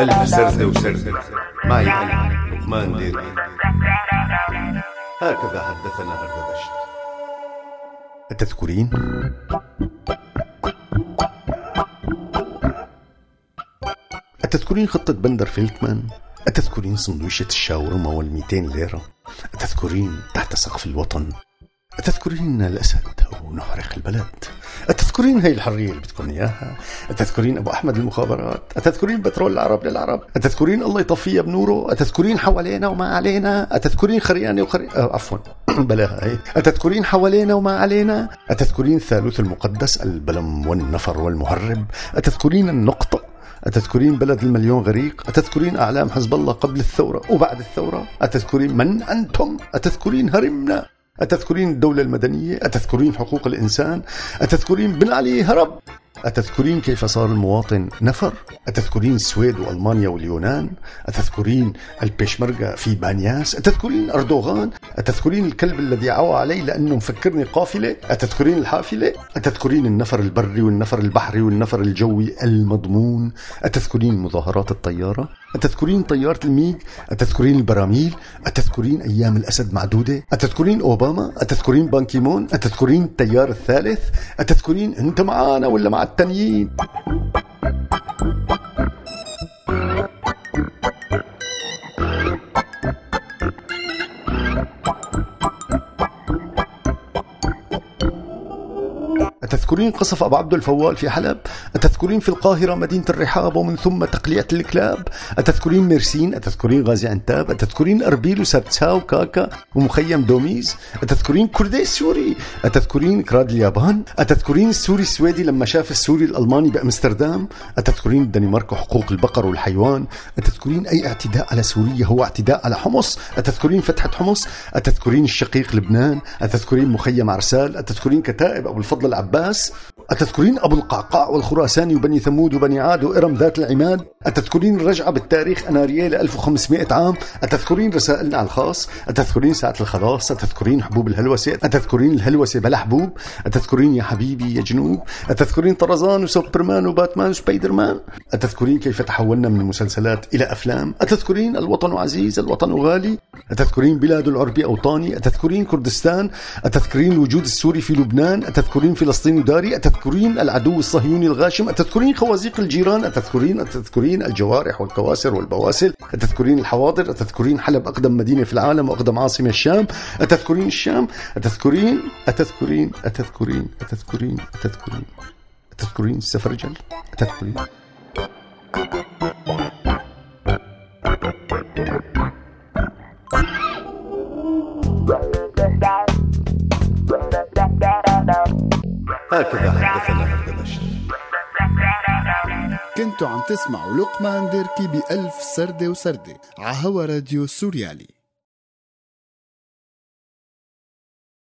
ألف سردة وسردة معي أنا لقمان ديري هكذا حدثنا هردبشت أتذكرين؟ أتذكرين خطة بندر فيلتمان؟ أتذكرين سندويشة الشاورما والميتين ليرة؟ أتذكرين تحت سقف الوطن؟ أتذكرين الأسد أو نحرق البلد؟ أتذكرين هي الحرية اللي بدكم إياها؟ أتذكرين أبو أحمد المخابرات؟ أتذكرين بترول العرب للعرب؟ أتذكرين الله يطفيها بنوره؟ أتذكرين حوالينا وما علينا؟ أتذكرين خريانة وخري... أه عفوا بلاها هي أتذكرين حوالينا وما علينا؟ أتذكرين الثالوث المقدس البلم والنفر والمهرب؟ أتذكرين النقطة أتذكرين بلد المليون غريق أتذكرين أعلام حزب الله قبل الثورة وبعد الثورة أتذكرين من أنتم أتذكرين هرمنا أتذكرين الدولة المدنية؟ أتذكرين حقوق الإنسان؟ أتذكرين بن علي هرب؟ أتذكرين كيف صار المواطن نفر؟ أتذكرين السويد وألمانيا واليونان؟ أتذكرين البيشمركة في بانياس؟ أتذكرين أردوغان؟ أتذكرين الكلب الذي عوى علي لأنه مفكرني قافلة؟ أتذكرين الحافلة؟ أتذكرين النفر البري والنفر البحري والنفر الجوي المضمون؟ أتذكرين مظاهرات الطيارة؟ أتذكرين طيارة الميج؟ أتذكرين البراميل؟ أتذكرين أيام الأسد معدودة؟ أتذكرين أوباما؟ أتذكرين بانكيمون؟ أتذكرين التيار الثالث؟ أتذكرين أنت معانا ولا مع التانيين؟ أتذكرين قصف أبو عبد الفوال في حلب؟ أتذكرين في القاهرة مدينة الرحاب ومن ثم تقلية الكلاب؟ أتذكرين ميرسين أتذكرين غازي عنتاب؟ أتذكرين أربيل وسرتسا وكاكا ومخيم دوميز؟ أتذكرين كردي السوري؟ أتذكرين كراد اليابان؟ أتذكرين السوري السويدي لما شاف السوري الألماني بأمستردام؟ أتذكرين الدنمارك وحقوق البقر والحيوان؟ أتذكرين أي اعتداء على سوريا هو اعتداء على حمص؟ أتذكرين فتحة حمص؟ أتذكرين الشقيق لبنان؟ أتذكرين مخيم عرسال؟ أتذكرين كتائب أبو الفضل العباس؟ عباس أتذكرين أبو القعقاع والخراساني وبني ثمود وبني عاد وإرم ذات العماد؟ أتذكرين الرجعة بالتاريخ أناريال 1500 عام؟ أتذكرين رسائلنا على الخاص أتذكرين ساعة الخلاص؟ أتذكرين حبوب الهلوسة؟ أتذكرين الهلوسة بلا حبوب؟ أتذكرين يا حبيبي يا جنوب؟ أتذكرين طرزان وسوبرمان وباتمان وسبايدر مان أتذكرين كيف تحولنا من المسلسلات إلى أفلام؟ أتذكرين الوطن عزيز الوطن غالي؟ أتذكرين بلاد العرب أوطاني؟ أتذكرين كردستان؟ أتذكرين الوجود السوري في لبنان؟ أتذكرين فلسطين داري أتذكرين العدو الصهيوني الغاشم؟ أتذكرين خوازيق الجيران؟ أتذكرين أتذكرين الجوارح والكواسر والبواسل؟ أتذكرين الحواضر؟ أتذكرين حلب أقدم مدينة في العالم وأقدم عاصمة الشام؟ أتذكرين الشام؟ أتذكرين أتذكرين أتذكرين أتذكرين أتذكرين أتذكرين السفرجل أتذكرين. هكذا حدثنا هردبشت كنتوا عم تسمعوا لقمان ديركي بألف سردة وسردة عهوا راديو سوريالي.